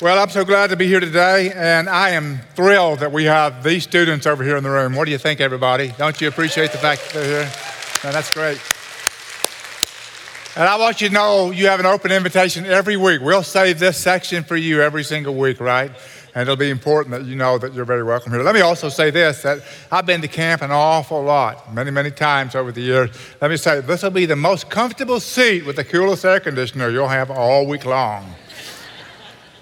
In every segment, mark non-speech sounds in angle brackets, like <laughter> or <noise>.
Well, I'm so glad to be here today, and I am thrilled that we have these students over here in the room. What do you think, everybody? Don't you appreciate the fact that they're here? That's great. And I want you to know you have an open invitation every week. We'll save this section for you every single week, right? And it'll be important that you know that you're very welcome here. Let me also say this that I've been to camp an awful lot, many, many times over the years. Let me say, this will be the most comfortable seat with the coolest air conditioner you'll have all week long.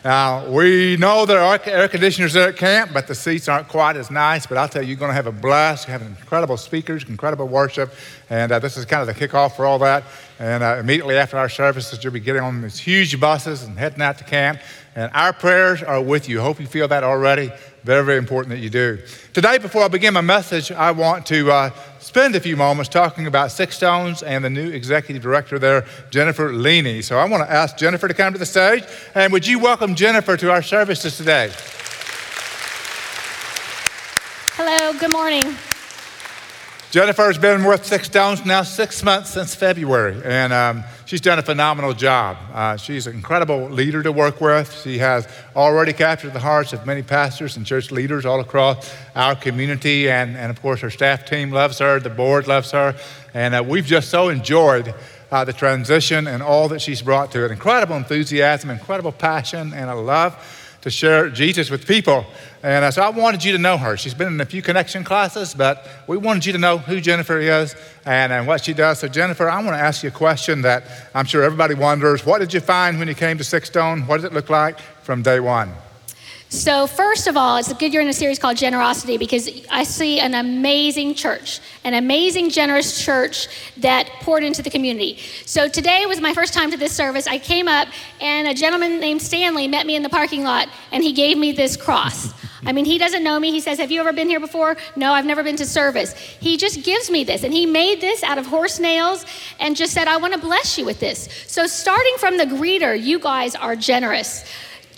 Now, we know there are air conditioners there at camp, but the seats aren't quite as nice. But I'll tell you, you're going to have a blast. You have incredible speakers, incredible worship. And uh, this is kind of the kickoff for all that. And uh, immediately after our services, you'll be getting on these huge buses and heading out to camp. And our prayers are with you. Hope you feel that already. Very, very important that you do. Today, before I begin my message, I want to uh, spend a few moments talking about Six Stones and the new executive director there, Jennifer Leaney. So I want to ask Jennifer to come to the stage. And would you welcome Jennifer to our services today? Hello, good morning. Jennifer has been with Six Stones now six months since February, and um, she's done a phenomenal job. Uh, she's an incredible leader to work with. She has already captured the hearts of many pastors and church leaders all across our community, and, and of course, her staff team loves her, the board loves her, and uh, we've just so enjoyed uh, the transition and all that she's brought to it. Incredible enthusiasm, incredible passion, and a love to share Jesus with people. And uh, so I wanted you to know her. She's been in a few connection classes, but we wanted you to know who Jennifer is and, and what she does. So, Jennifer, I want to ask you a question that I'm sure everybody wonders. What did you find when you came to Six Stone? What did it look like from day one? So, first of all, it's a good you're in a series called Generosity because I see an amazing church, an amazing, generous church that poured into the community. So, today was my first time to this service. I came up, and a gentleman named Stanley met me in the parking lot, and he gave me this cross. I mean, he doesn't know me. He says, Have you ever been here before? No, I've never been to service. He just gives me this, and he made this out of horse nails and just said, I want to bless you with this. So, starting from the greeter, you guys are generous.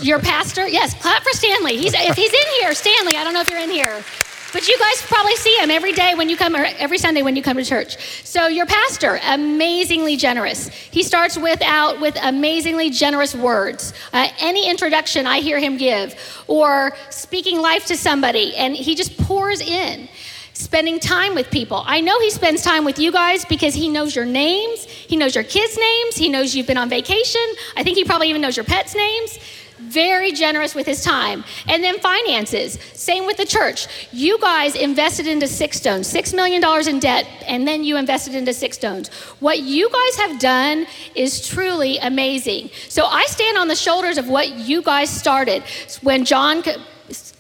Your pastor? Yes, clap for Stanley. He's, if he's in here, Stanley, I don't know if you're in here. But you guys probably see him every day when you come, or every Sunday when you come to church. So your pastor, amazingly generous. He starts with out with amazingly generous words. Uh, any introduction I hear him give, or speaking life to somebody, and he just pours in spending time with people. I know he spends time with you guys because he knows your names, he knows your kids' names, he knows you've been on vacation. I think he probably even knows your pets' names very generous with his time. And then finances, same with the church. You guys invested into Six Stones, $6 million in debt, and then you invested into Six Stones. What you guys have done is truly amazing. So I stand on the shoulders of what you guys started. When John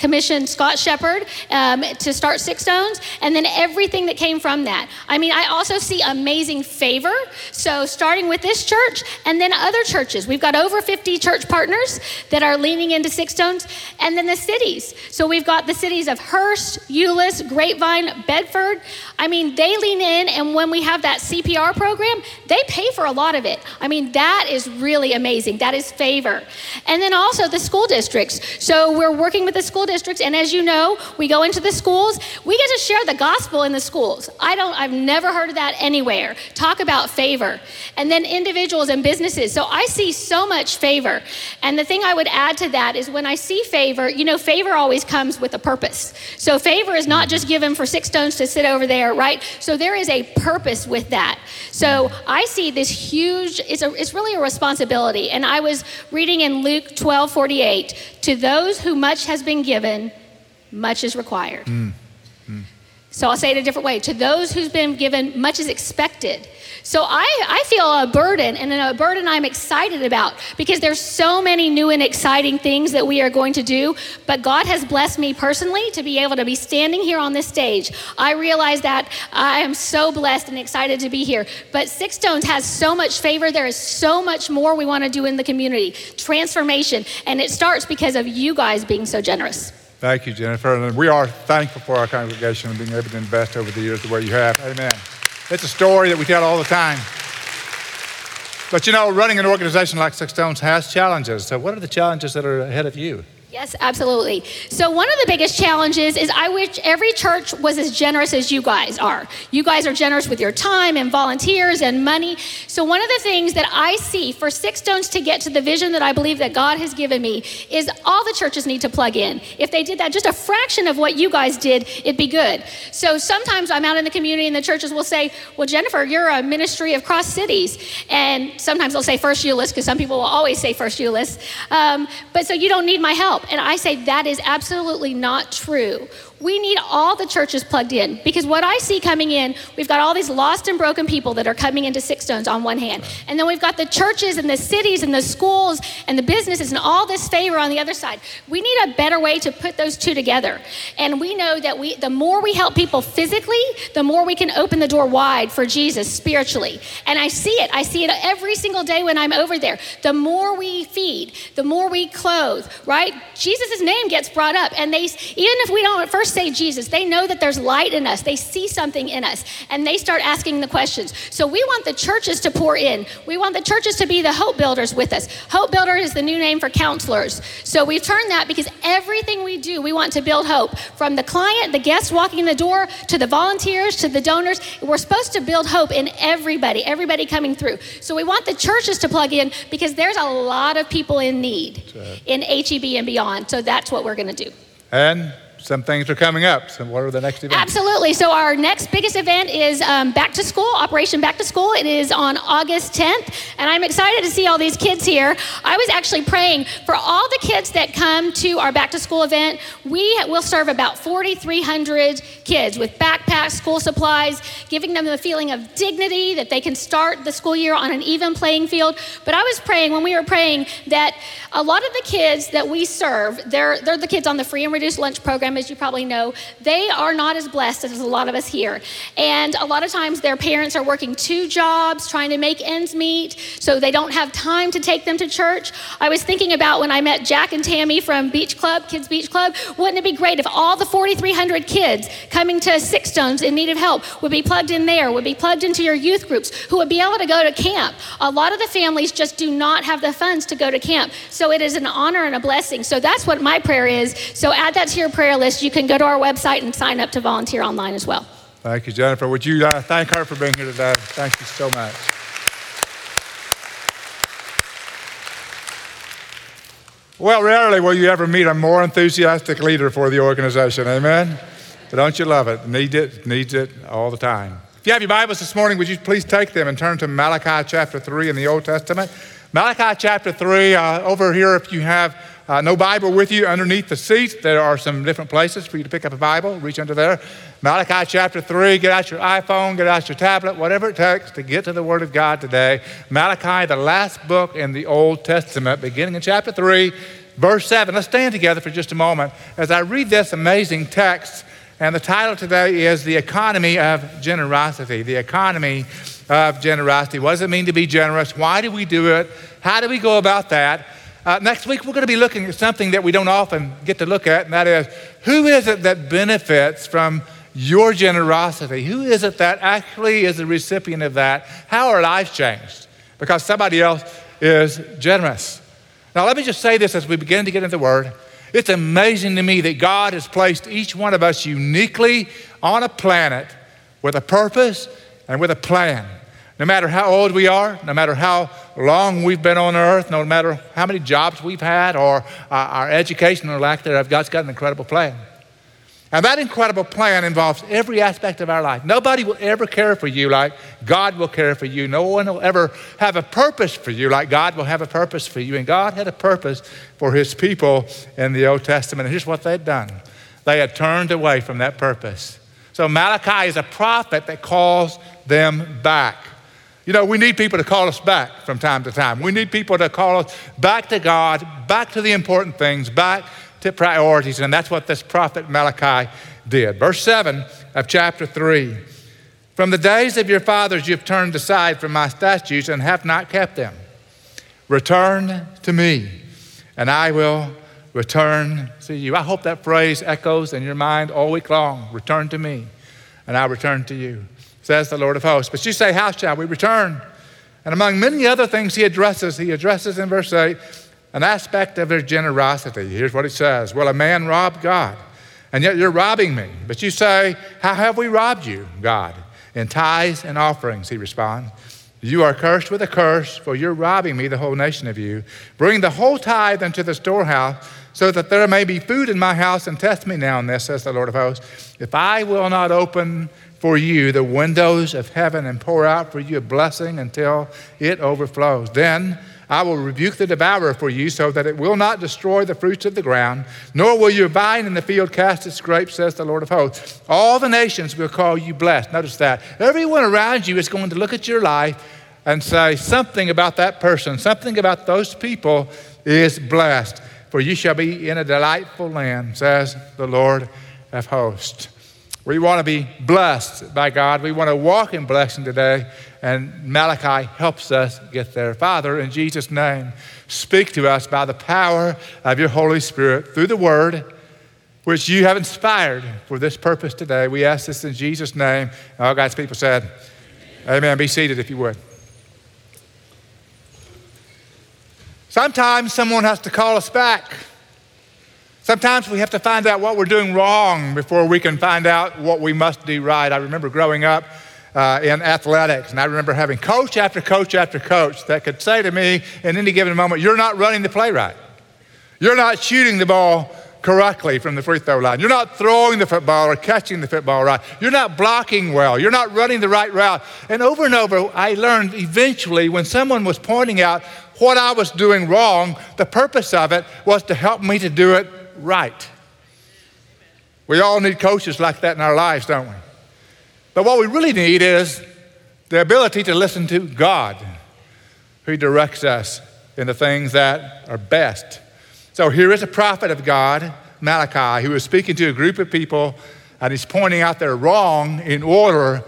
commissioned Scott Shepard um, to start Six Stones, and then everything that came from that. I mean, I also see amazing favor. So, starting with this church and then other churches. We've got over 50 church partners that are leaning into Six Stones, and then the cities. So, we've got the cities of Hurst, Euless, Grapevine, Bedford. I mean, they lean in, and when we have that CPR program, they pay for a lot of it. I mean, that is really amazing. That is favor. And then also the school districts. So, we're working with the school districts, and as you know, we go into the schools. We get to share the gospel in the schools. I don't, I've never heard of that anywhere. Talk about favor. And then individuals and businesses. So I see so much favor. And the thing I would add to that is when I see favor, you know, favor always comes with a purpose. So favor is not just given for six stones to sit over there, right? So there is a purpose with that. So I see this huge, it's, a, it's really a responsibility. And I was reading in Luke 12 48, to those who much has been given, much is required. Mm. Mm. So I'll say it a different way. To those who's been given, much is expected. So I, I feel a burden, and a burden I'm excited about because there's so many new and exciting things that we are going to do. But God has blessed me personally to be able to be standing here on this stage. I realize that I am so blessed and excited to be here. But Six Stones has so much favor. There is so much more we want to do in the community, transformation, and it starts because of you guys being so generous. Thank you, Jennifer. And we are thankful for our congregation and being able to invest over the years the way you have. Amen. It's a story that we tell all the time. But you know, running an organization like Six Stones has challenges. So, what are the challenges that are ahead of you? Yes, absolutely. So, one of the biggest challenges is I wish every church was as generous as you guys are. You guys are generous with your time and volunteers and money. So, one of the things that I see for Six Stones to get to the vision that I believe that God has given me is all the churches need to plug in. If they did that, just a fraction of what you guys did, it'd be good. So, sometimes I'm out in the community and the churches will say, Well, Jennifer, you're a ministry of cross cities. And sometimes they'll say First Euless because some people will always say First Euless. Um, but so you don't need my help. And I say that is absolutely not true. We need all the churches plugged in because what I see coming in, we've got all these lost and broken people that are coming into Six Stones on one hand. And then we've got the churches and the cities and the schools and the businesses and all this favor on the other side. We need a better way to put those two together. And we know that we the more we help people physically, the more we can open the door wide for Jesus spiritually. And I see it. I see it every single day when I'm over there. The more we feed, the more we clothe, right? Jesus' name gets brought up. And they even if we don't at first say Jesus, they know that there's light in us. They see something in us and they start asking the questions. So we want the churches to pour in. We want the churches to be the hope builders with us. Hope builder is the new name for counselors. So we've turned that because everything we do, we want to build hope. From the client, the guest walking in the door, to the volunteers, to the donors. We're supposed to build hope in everybody, everybody coming through. So we want the churches to plug in because there's a lot of people in need in HEB and beyond. So that's what we're going to do. And some things are coming up. So, what are the next events? Absolutely. So, our next biggest event is um, Back to School, Operation Back to School. It is on August 10th, and I'm excited to see all these kids here. I was actually praying for all the kids that come to our Back to School event. We will serve about 4,300 kids with backpacks, school supplies, giving them the feeling of dignity that they can start the school year on an even playing field. But I was praying when we were praying that a lot of the kids that we serve, they're, they're the kids on the free and reduced lunch program, as you probably know, they are not as blessed as a lot of us here. And a lot of times their parents are working two jobs, trying to make ends meet, so they don't have time to take them to church. I was thinking about when I met Jack and Tammy from Beach Club, Kids Beach Club, wouldn't it be great if all the 4,300 kids coming to Six Stones in need of help would be plugged in there, would be plugged into your youth groups, who would be able to go to camp? A lot of the families just do not have the funds to go to camp. So it is an honor and a blessing. So that's what my prayer is. So add that to your prayer list. You can go to our website and sign up to volunteer online as well. Thank you, Jennifer. Would you uh, thank her for being here today? Thank you so much. Well, rarely will you ever meet a more enthusiastic leader for the organization. Amen? But don't you love it? Needs it, needs it all the time. If you have your Bibles this morning, would you please take them and turn to Malachi chapter 3 in the Old Testament? Malachi chapter 3, uh, over here, if you have uh, no Bible with you, underneath the seat, there are some different places for you to pick up a Bible. Reach under there. Malachi chapter 3, get out your iPhone, get out your tablet, whatever it takes to get to the Word of God today. Malachi, the last book in the Old Testament, beginning in chapter 3, verse 7. Let's stand together for just a moment as I read this amazing text. And the title today is The Economy of Generosity. The Economy of Generosity. What does it mean to be generous? Why do we do it? How do we go about that? Uh, next week, we're going to be looking at something that we don't often get to look at, and that is who is it that benefits from your generosity? Who is it that actually is the recipient of that? How are lives changed? Because somebody else is generous. Now, let me just say this as we begin to get into the Word. It's amazing to me that God has placed each one of us uniquely on a planet with a purpose and with a plan. No matter how old we are, no matter how long we've been on earth, no matter how many jobs we've had or uh, our education or lack thereof, God's got an incredible plan. And that incredible plan involves every aspect of our life. Nobody will ever care for you like God will care for you. No one will ever have a purpose for you like God will have a purpose for you. And God had a purpose for his people in the Old Testament. And here's what they'd done they had turned away from that purpose. So Malachi is a prophet that calls them back. You know, we need people to call us back from time to time. We need people to call us back to God, back to the important things, back to priorities. And that's what this prophet Malachi did. Verse 7 of chapter 3 From the days of your fathers you've turned aside from my statutes and have not kept them. Return to me, and I will return to you. I hope that phrase echoes in your mind all week long. Return to me, and I'll return to you says the Lord of hosts. But you say, How shall we return? And among many other things he addresses, he addresses in verse 8 an aspect of their generosity. Here's what he says Will a man rob God? And yet you're robbing me. But you say, How have we robbed you, God? In tithes and offerings, he responds. You are cursed with a curse, for you're robbing me, the whole nation of you. Bring the whole tithe into the storehouse, so that there may be food in my house, and test me now in this, says the Lord of hosts. If I will not open for you the windows of heaven and pour out for you a blessing until it overflows, then I will rebuke the devourer for you, so that it will not destroy the fruits of the ground, nor will your vine in the field cast its grapes, says the Lord of hosts. All the nations will call you blessed. Notice that. Everyone around you is going to look at your life and say something about that person, something about those people is blessed. For you shall be in a delightful land, says the Lord of hosts. We want to be blessed by God. We want to walk in blessing today. And Malachi helps us get there. Father, in Jesus' name, speak to us by the power of your Holy Spirit through the word which you have inspired for this purpose today. We ask this in Jesus' name. All God's people said, Amen. Amen. Be seated if you would. Sometimes someone has to call us back. Sometimes we have to find out what we're doing wrong before we can find out what we must do right. I remember growing up uh, in athletics. And I remember having coach after coach after coach that could say to me in any given moment, You're not running the play right. You're not shooting the ball correctly from the free throw line. You're not throwing the football or catching the football right. You're not blocking well. You're not running the right route. And over and over, I learned eventually when someone was pointing out what I was doing wrong, the purpose of it was to help me to do it right. We all need coaches like that in our lives, don't we? But what we really need is the ability to listen to God, who directs us in the things that are best. So here is a prophet of God, Malachi, who is speaking to a group of people and he's pointing out their wrong in order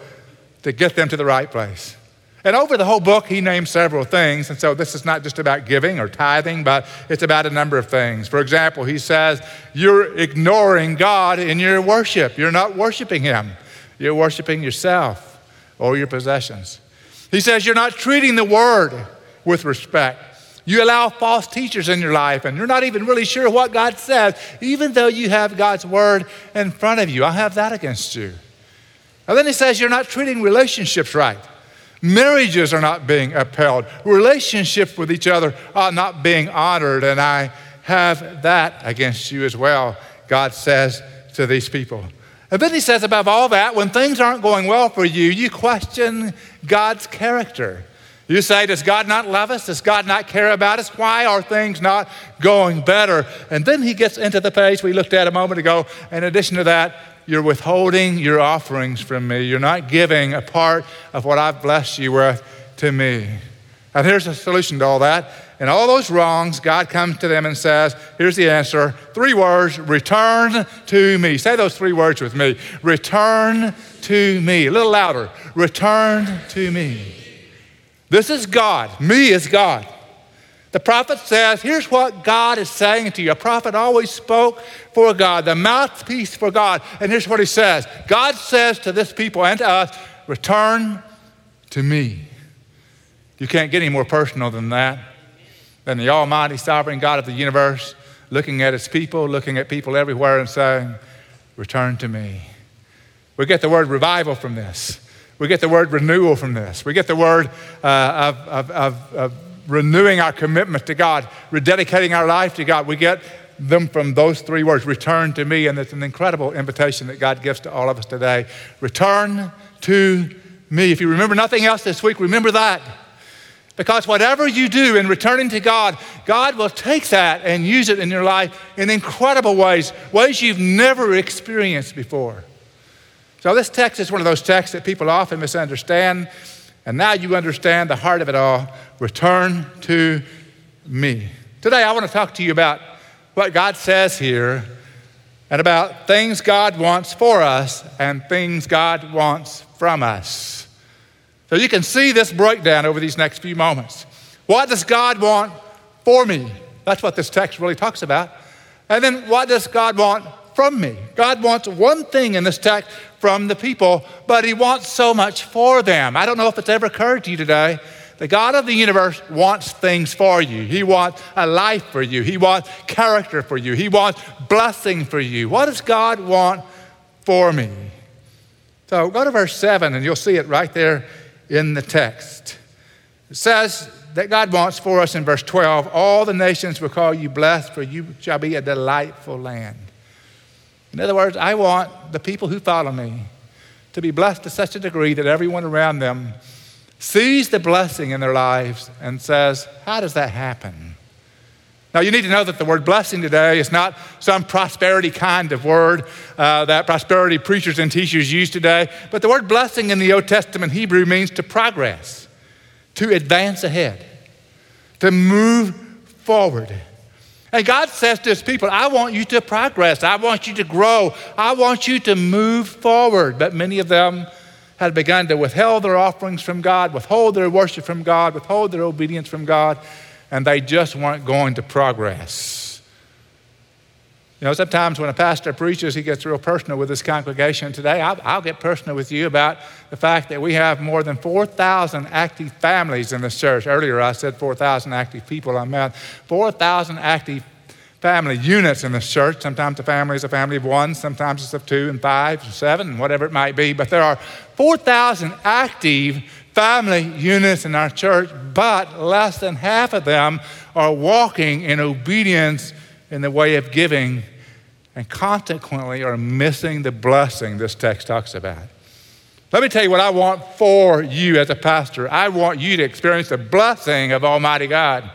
to get them to the right place. And over the whole book, he names several things. And so this is not just about giving or tithing, but it's about a number of things. For example, he says, You're ignoring God in your worship. You're not worshiping him. You're worshiping yourself or your possessions. He says you're not treating the word with respect. You allow false teachers in your life, and you're not even really sure what God says, even though you have God's word in front of you. I have that against you. And then he says you're not treating relationships right. Marriages are not being upheld. Relationships with each other are not being honored, and I have that against you as well, God says to these people. And then he says, above all that, when things aren't going well for you, you question God's character. You say, Does God not love us? Does God not care about us? Why are things not going better? And then he gets into the page we looked at a moment ago. In addition to that, you're withholding your offerings from me. You're not giving a part of what I've blessed you with to me. And here's a solution to all that. And all those wrongs, God comes to them and says, Here's the answer. Three words return to me. Say those three words with me. Return to me. A little louder. Return to me. This is God. Me is God. The prophet says, Here's what God is saying to you. A prophet always spoke for God, the mouthpiece for God. And here's what he says God says to this people and to us, Return to me. You can't get any more personal than that than the Almighty Sovereign God of the universe looking at his people, looking at people everywhere and saying, Return to me. We get the word revival from this. We get the word renewal from this. We get the word uh, of, of, of, of renewing our commitment to God, rededicating our life to God. We get them from those three words return to me. And it's an incredible invitation that God gives to all of us today. Return to me. If you remember nothing else this week, remember that. Because whatever you do in returning to God, God will take that and use it in your life in incredible ways, ways you've never experienced before. So, this text is one of those texts that people often misunderstand. And now you understand the heart of it all. Return to me. Today, I want to talk to you about what God says here and about things God wants for us and things God wants from us. So you can see this breakdown over these next few moments. What does God want for me? That's what this text really talks about. And then what does God want from me? God wants one thing in this text from the people, but He wants so much for them. I don't know if it's ever occurred to you today The God of the universe wants things for you. He wants a life for you. He wants character for you. He wants blessing for you. What does God want for me? So go to verse 7 and you'll see it right there in the text. It says that God wants for us in verse 12 all the nations will call you blessed, for you shall be a delightful land. In other words, I want the people who follow me to be blessed to such a degree that everyone around them sees the blessing in their lives and says, How does that happen? Now, you need to know that the word blessing today is not some prosperity kind of word uh, that prosperity preachers and teachers use today, but the word blessing in the Old Testament Hebrew means to progress, to advance ahead, to move forward. And God says to his people, I want you to progress. I want you to grow. I want you to move forward. But many of them had begun to withhold their offerings from God, withhold their worship from God, withhold their obedience from God, and they just weren't going to progress. You know, sometimes when a pastor preaches, he gets real personal with his congregation. Today, I'll, I'll get personal with you about the fact that we have more than 4,000 active families in this church. Earlier, I said 4,000 active people. I meant 4,000 active family units in this church. Sometimes a family is a family of one, sometimes it's of two and five, and seven, whatever it might be. But there are 4,000 active family units in our church, but less than half of them are walking in obedience in the way of giving and consequently are missing the blessing this text talks about. Let me tell you what I want for you as a pastor. I want you to experience the blessing of Almighty God.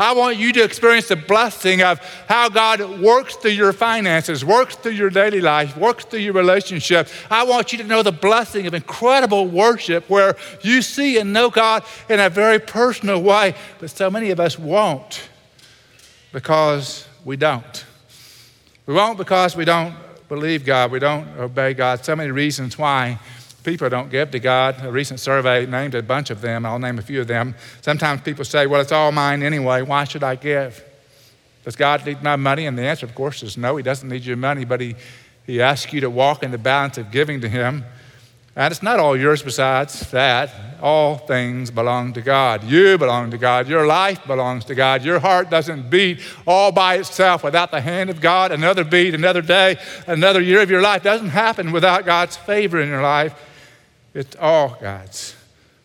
I want you to experience the blessing of how God works through your finances, works through your daily life, works through your relationship. I want you to know the blessing of incredible worship where you see and know God in a very personal way, but so many of us won't because we don't. We won't because we don't believe God, we don't obey God. So many reasons why people don't give to God. A recent survey named a bunch of them. I'll name a few of them. Sometimes people say, Well, it's all mine anyway. Why should I give? Does God need my money? And the answer, of course, is no, He doesn't need your money, but He, he asks you to walk in the balance of giving to Him. And it's not all yours besides that. All things belong to God. You belong to God. Your life belongs to God. Your heart doesn't beat all by itself without the hand of God. Another beat, another day, another year of your life doesn't happen without God's favor in your life. It's all God's.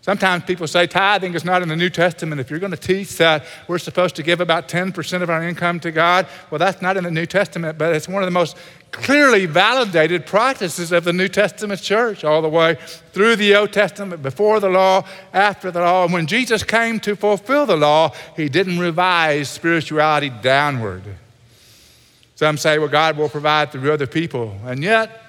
Sometimes people say tithing is not in the New Testament. If you're going to teach that we're supposed to give about 10% of our income to God, well, that's not in the New Testament, but it's one of the most clearly validated practices of the New Testament church, all the way through the Old Testament, before the law, after the law. And when Jesus came to fulfill the law, he didn't revise spirituality downward. Some say, well, God will provide through other people. And yet,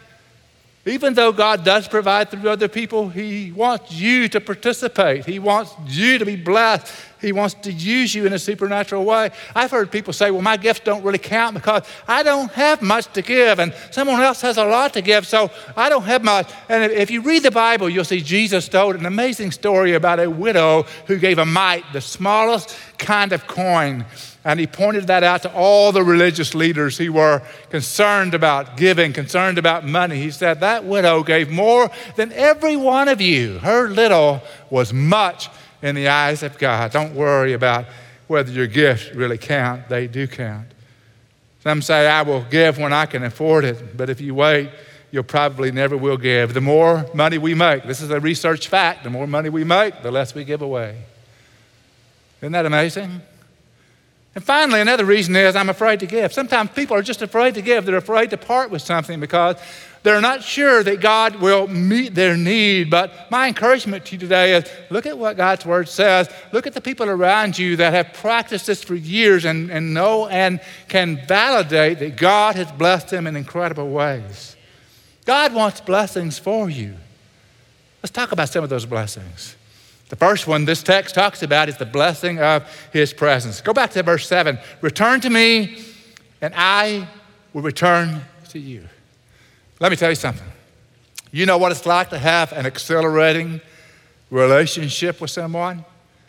even though God does provide through other people, He wants you to participate. He wants you to be blessed. He wants to use you in a supernatural way. I've heard people say, well, my gifts don't really count because I don't have much to give, and someone else has a lot to give, so I don't have much. And if you read the Bible, you'll see Jesus told an amazing story about a widow who gave a mite, the smallest kind of coin. And he pointed that out to all the religious leaders who were concerned about giving, concerned about money. He said, That widow gave more than every one of you. Her little was much in the eyes of God. Don't worry about whether your gifts really count, they do count. Some say, I will give when I can afford it, but if you wait, you'll probably never will give. The more money we make, this is a research fact, the more money we make, the less we give away. Isn't that amazing? And finally, another reason is I'm afraid to give. Sometimes people are just afraid to give. They're afraid to part with something because they're not sure that God will meet their need. But my encouragement to you today is look at what God's word says. Look at the people around you that have practiced this for years and, and know and can validate that God has blessed them in incredible ways. God wants blessings for you. Let's talk about some of those blessings. The first one this text talks about is the blessing of his presence. Go back to verse 7. Return to me, and I will return to you. Let me tell you something. You know what it's like to have an accelerating relationship with someone?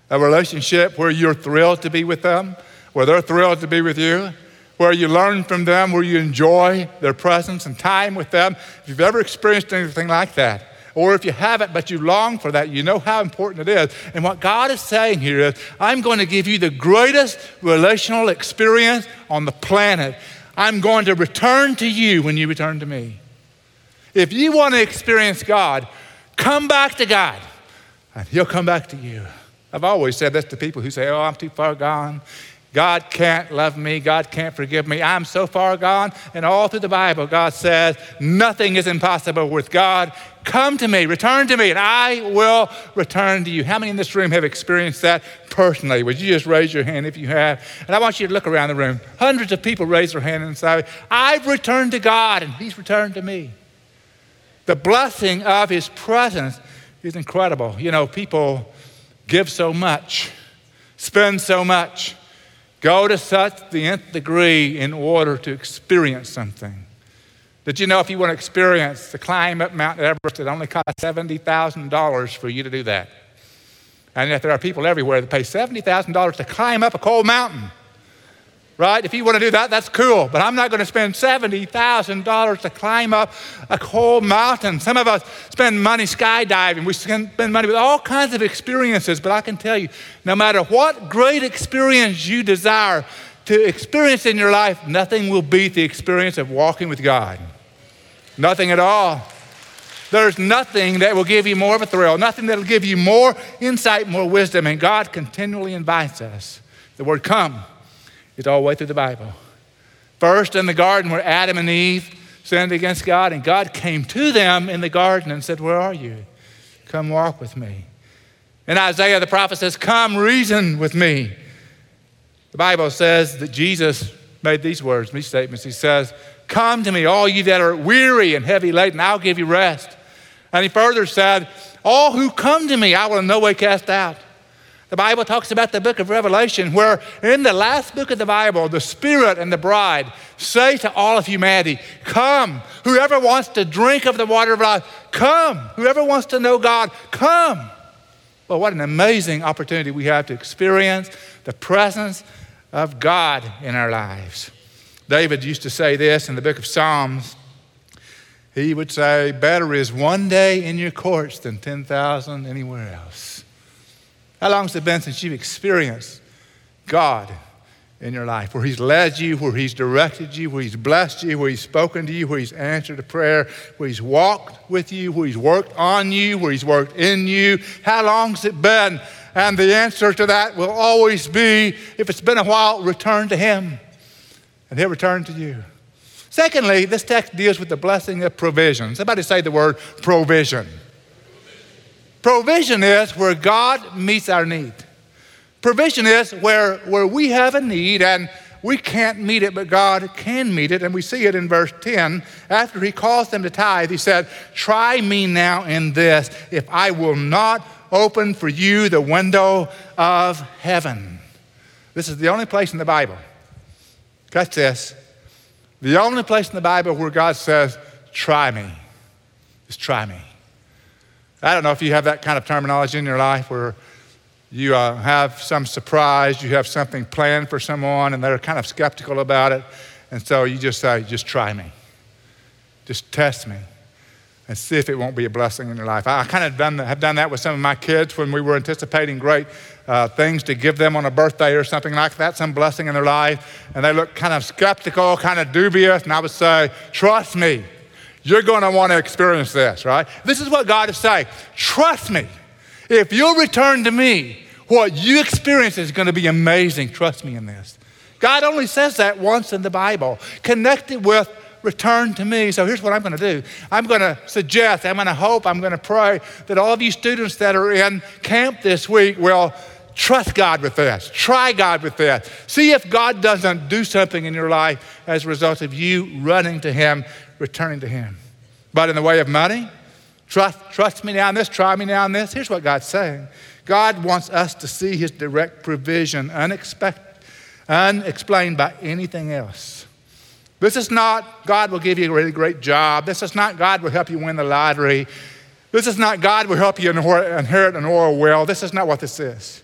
A relationship where you're thrilled to be with them, where they're thrilled to be with you, where you learn from them, where you enjoy their presence and time with them. If you've ever experienced anything like that, Or if you haven't, but you long for that, you know how important it is. And what God is saying here is, I'm going to give you the greatest relational experience on the planet. I'm going to return to you when you return to me. If you want to experience God, come back to God, and He'll come back to you. I've always said this to people who say, Oh, I'm too far gone. God can't love me. God can't forgive me. I'm so far gone. And all through the Bible, God says, nothing is impossible with God. Come to me, return to me, and I will return to you. How many in this room have experienced that personally? Would you just raise your hand if you have? And I want you to look around the room. Hundreds of people raise their hand and say, I've returned to God, and He's returned to me. The blessing of His presence is incredible. You know, people give so much, spend so much Go to such the nth degree in order to experience something. Did you know if you want to experience the climb up Mount Everest, it only costs $70,000 for you to do that? And yet there are people everywhere that pay $70,000 to climb up a cold mountain right? If you want to do that, that's cool. But I'm not going to spend $70,000 to climb up a whole mountain. Some of us spend money skydiving. We spend money with all kinds of experiences. But I can tell you, no matter what great experience you desire to experience in your life, nothing will beat the experience of walking with God. Nothing at all. There's nothing that will give you more of a thrill, nothing that will give you more insight, more wisdom. And God continually invites us. The word come it's all the way through the Bible. First in the garden where Adam and Eve sinned against God, and God came to them in the garden and said, Where are you? Come walk with me. And Isaiah the prophet says, Come reason with me. The Bible says that Jesus made these words, these statements. He says, Come to me, all you that are weary and heavy laden, I'll give you rest. And he further said, All who come to me, I will in no way cast out. The Bible talks about the book of Revelation, where in the last book of the Bible, the Spirit and the bride say to all of humanity, Come. Whoever wants to drink of the water of life, come. Whoever wants to know God, come. Well, what an amazing opportunity we have to experience the presence of God in our lives. David used to say this in the book of Psalms. He would say, Better is one day in your courts than 10,000 anywhere else. How long has it been since you've experienced God in your life, where He's led you, where He's directed you, where He's blessed you, where He's spoken to you, where He's answered a prayer, where He's walked with you, where He's worked on you, where He's worked in you? How long has it been? And the answer to that will always be if it's been a while, return to Him, and He'll return to you. Secondly, this text deals with the blessing of provision. Somebody say the word provision. Provision is where God meets our need. Provision is where, where we have a need and we can't meet it, but God can meet it. And we see it in verse 10. After he calls them to tithe, he said, Try me now in this, if I will not open for you the window of heaven. This is the only place in the Bible. Catch this. The only place in the Bible where God says, Try me. is try me. I don't know if you have that kind of terminology in your life where you uh, have some surprise, you have something planned for someone, and they're kind of skeptical about it. And so you just say, just try me. Just test me and see if it won't be a blessing in your life. I, kind of done that, have done that with some of my kids when we were anticipating great uh, things to give them on a birthday or something like that, some blessing in their life. And they look kind of skeptical, kind of dubious. And I would say, trust me. You're going to want to experience this, right? This is what God is saying. Trust me. If you'll return to me, what you experience is going to be amazing. Trust me in this. God only says that once in the Bible. Connect it with return to me. So here's what I'm going to do I'm going to suggest, I'm going to hope, I'm going to pray that all of you students that are in camp this week will trust God with this. Try God with this. See if God doesn't do something in your life as a result of you running to Him returning to Him. But in the way of money, trust, trust me now in this, try me now in this. Here's what God's saying God wants us to see His direct provision, unexpected, unexplained by anything else. This is not God will give you a really great job. This is not God will help you win the lottery. This is not God will help you inherit an oil well. This is not what this is.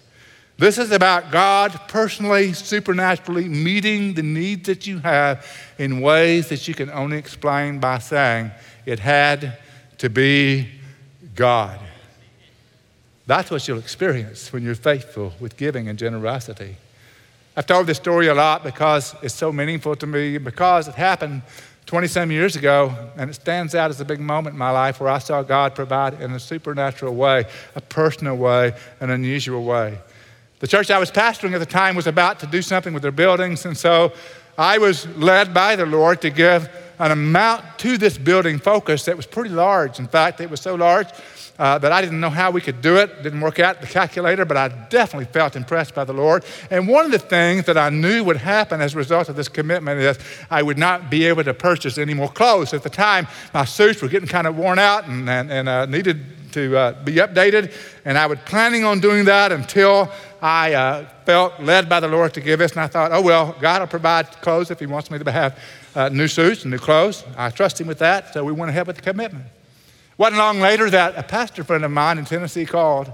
This is about God personally, supernaturally meeting the needs that you have in ways that you can only explain by saying it had to be God. That's what you'll experience when you're faithful with giving and generosity. I've told this story a lot because it's so meaningful to me, because it happened 20 some years ago, and it stands out as a big moment in my life where I saw God provide in a supernatural way, a personal way, an unusual way. The church I was pastoring at the time was about to do something with their buildings, and so I was led by the Lord to give an amount to this building focus that was pretty large. In fact, it was so large uh, that I didn't know how we could do it. Didn't work out the calculator, but I definitely felt impressed by the Lord. And one of the things that I knew would happen as a result of this commitment is I would not be able to purchase any more clothes. At the time, my suits were getting kind of worn out and, and, and uh, needed to uh, be updated. And I was planning on doing that until I uh, felt led by the Lord to give this. And I thought, oh, well, God will provide clothes if He wants me to have uh, new suits and new clothes. I trust Him with that. So we went ahead with the commitment. Wasn't long later that a pastor friend of mine in Tennessee called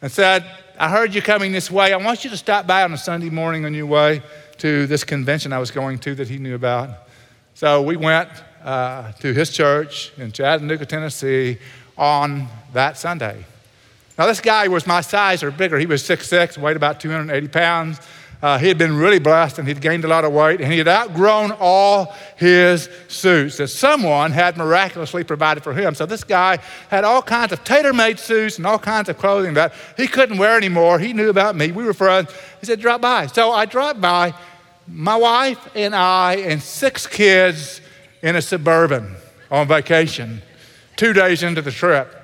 and said, I heard you coming this way. I want you to stop by on a Sunday morning on your way to this convention I was going to that he knew about. So we went uh, to his church in Chattanooga, Tennessee on that Sunday. Now, this guy was my size or bigger. He was 6'6, weighed about 280 pounds. Uh, he had been really blessed and he'd gained a lot of weight and he had outgrown all his suits that someone had miraculously provided for him. So this guy had all kinds of tailor made suits and all kinds of clothing that he couldn't wear anymore. He knew about me. We were friends. He said, Drop by. So I dropped by, my wife and I, and six kids in a suburban on vacation, two days into the trip,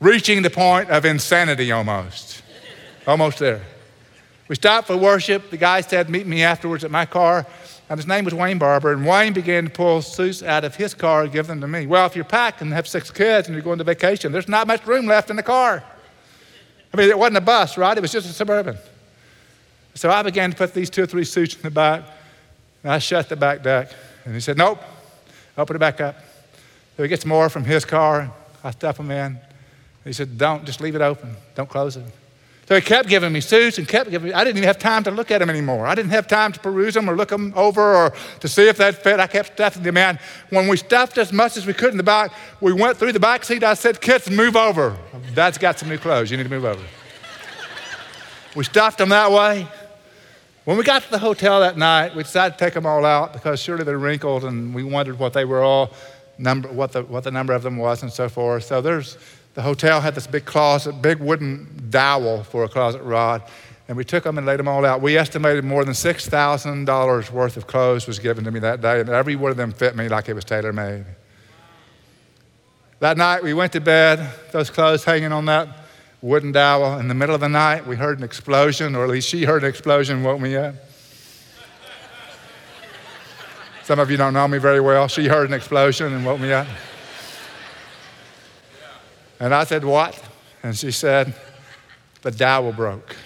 reaching the point of insanity almost. Almost there. We stopped for worship. The guy said, Meet me afterwards at my car. And his name was Wayne Barber. And Wayne began to pull suits out of his car and give them to me. Well, if you're packed and have six kids and you're going to vacation, there's not much room left in the car. I mean, it wasn't a bus, right? It was just a suburban. So I began to put these two or three suits in the back. And I shut the back deck. And he said, Nope. Open it back up. So he gets more from his car. I stuff them in. He said, Don't, just leave it open. Don't close it. So he kept giving me suits and kept giving me, I didn't even have time to look at them anymore. I didn't have time to peruse them or look them over or to see if that fit. I kept stuffing them in. When we stuffed as much as we could in the back, we went through the back seat. I said, kids, move over. Dad's got some new clothes. You need to move over. we stuffed them that way. When we got to the hotel that night, we decided to take them all out because surely they're wrinkled and we wondered what they were all, number, what, the, what the number of them was and so forth. So there's the hotel had this big closet, big wooden dowel for a closet rod, and we took them and laid them all out. We estimated more than $6,000 worth of clothes was given to me that day, and every one of them fit me like it was tailor made. That night we went to bed, those clothes hanging on that wooden dowel. In the middle of the night, we heard an explosion, or at least she heard an explosion, woke me up. Some of you don't know me very well. She heard an explosion and woke me up. And I said, What? And she said, The dowel broke.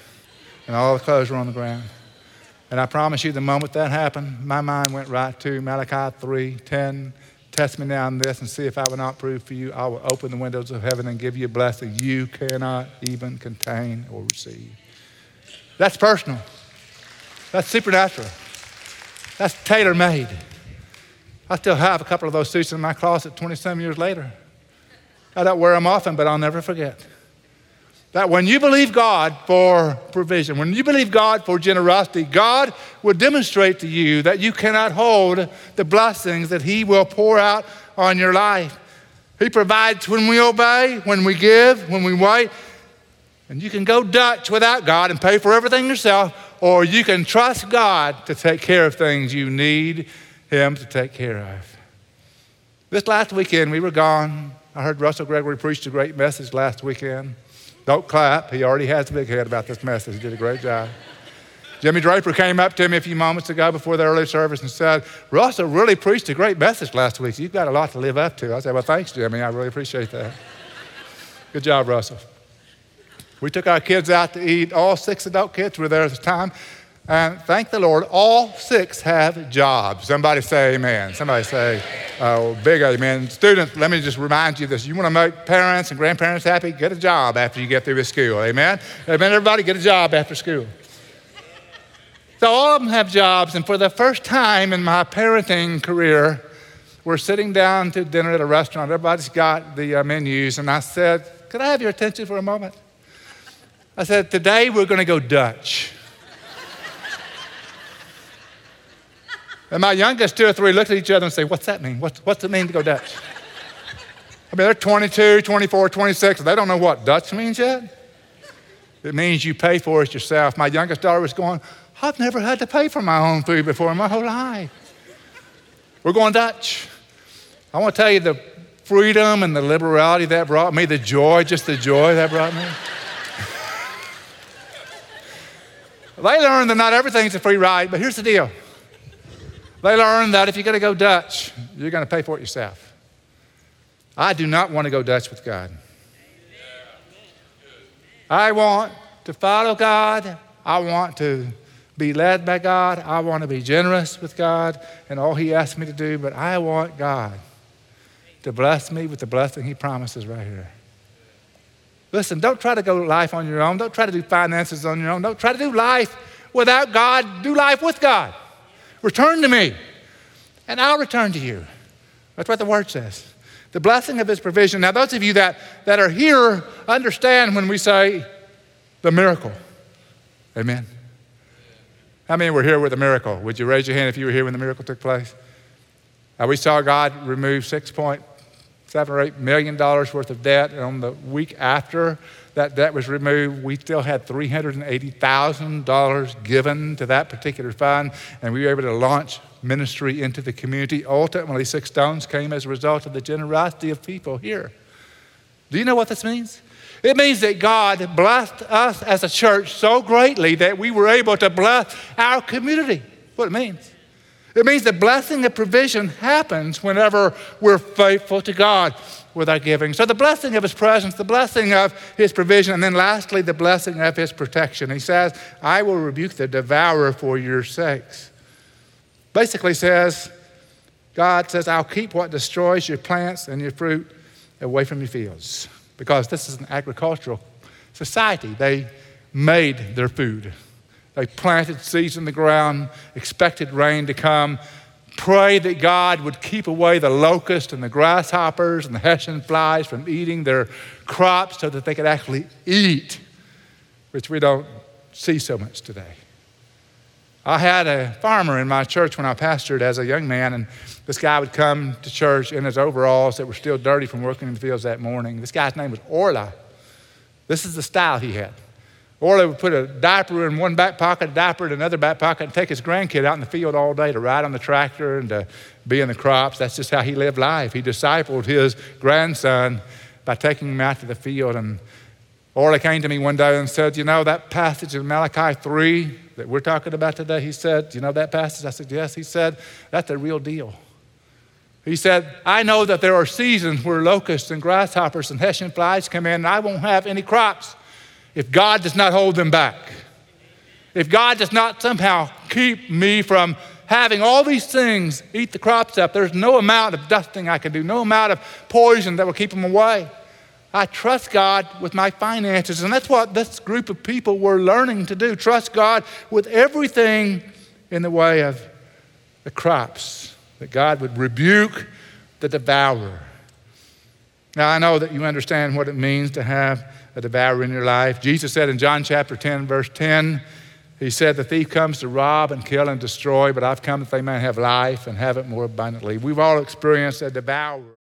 And all the clothes were on the ground. And I promise you, the moment that happened, my mind went right to Malachi 3 10. Test me now in this and see if I will not prove for you. I will open the windows of heaven and give you a blessing you cannot even contain or receive. That's personal. That's supernatural. That's tailor made. I still have a couple of those suits in my closet 20 some years later. I don't wear them often, but I'll never forget. That when you believe God for provision, when you believe God for generosity, God will demonstrate to you that you cannot hold the blessings that He will pour out on your life. He provides when we obey, when we give, when we wait. And you can go Dutch without God and pay for everything yourself, or you can trust God to take care of things you need Him to take care of. This last weekend, we were gone I heard Russell Gregory preach a great message last weekend. Don't clap. He already has a big head about this message. He did a great job. Jimmy Draper came up to me a few moments ago before the early service and said, Russell really preached a great message last week. You've got a lot to live up to. I said, Well, thanks, Jimmy. I really appreciate that. Good job, Russell. We took our kids out to eat. All six adult kids were there at the time. And thank the Lord, all six have jobs. Somebody say amen. Somebody say, oh, big amen. Students, let me just remind you this. You want to make parents and grandparents happy? Get a job after you get through with school. Amen? Amen, everybody, get a job after school. So all of them have jobs. And for the first time in my parenting career, we're sitting down to dinner at a restaurant. Everybody's got the uh, menus. And I said, Could I have your attention for a moment? I said, Today we're going to go Dutch. And my youngest two or three looked at each other and say, What's that mean? What's, what's it mean to go Dutch? I mean, they're 22, 24, 26. They don't know what Dutch means yet. It means you pay for it yourself. My youngest daughter was going, I've never had to pay for my own food before in my whole life. We're going Dutch. I want to tell you the freedom and the liberality that brought me, the joy, just the joy that brought me. <laughs> they learned that not everything's a free ride, but here's the deal. They learned that if you're going to go Dutch, you're going to pay for it yourself. I do not want to go Dutch with God. I want to follow God. I want to be led by God. I want to be generous with God and all He asks me to do, but I want God to bless me with the blessing He promises right here. Listen, don't try to go life on your own. Don't try to do finances on your own. Don't try to do life without God. Do life with God. Return to me, and I'll return to you. That's what the word says. The blessing of his provision. Now, those of you that, that are here understand when we say the miracle. Amen. How many were here with a miracle? Would you raise your hand if you were here when the miracle took place? Uh, we saw God remove 6.7 or 8 million dollars worth of debt, on the week after that debt was removed, we still had $380,000 given to that particular fund, and we were able to launch ministry into the community. Ultimately, Six Stones came as a result of the generosity of people here. Do you know what this means? It means that God blessed us as a church so greatly that we were able to bless our community. What it means. It means the blessing of provision happens whenever we're faithful to God with our giving. So, the blessing of His presence, the blessing of His provision, and then lastly, the blessing of His protection. He says, I will rebuke the devourer for your sakes. Basically, says, God says, I'll keep what destroys your plants and your fruit away from your fields because this is an agricultural society. They made their food. They planted seeds in the ground, expected rain to come, prayed that God would keep away the locust and the grasshoppers and the hessian flies from eating their crops so that they could actually eat, which we don't see so much today. I had a farmer in my church when I pastored as a young man, and this guy would come to church in his overalls that were still dirty from working in the fields that morning. This guy's name was Orla. This is the style he had. Orla would put a diaper in one back pocket, a diaper in another back pocket, and take his grandkid out in the field all day to ride on the tractor and to be in the crops. That's just how he lived life. He discipled his grandson by taking him out to the field. And Orla came to me one day and said, You know, that passage in Malachi 3 that we're talking about today, he said, you know that passage? I said, Yes. He said, That's the real deal. He said, I know that there are seasons where locusts and grasshoppers and hessian flies come in, and I won't have any crops if God does not hold them back. If God does not somehow keep me from having all these things eat the crops up, there's no amount of dusting I can do, no amount of poison that will keep them away. I trust God with my finances. And that's what this group of people were learning to do trust God with everything in the way of the crops, that God would rebuke the devourer. Now, I know that you understand what it means to have a devourer in your life. Jesus said in John chapter 10, verse 10, He said, The thief comes to rob and kill and destroy, but I've come that they may have life and have it more abundantly. We've all experienced a devourer.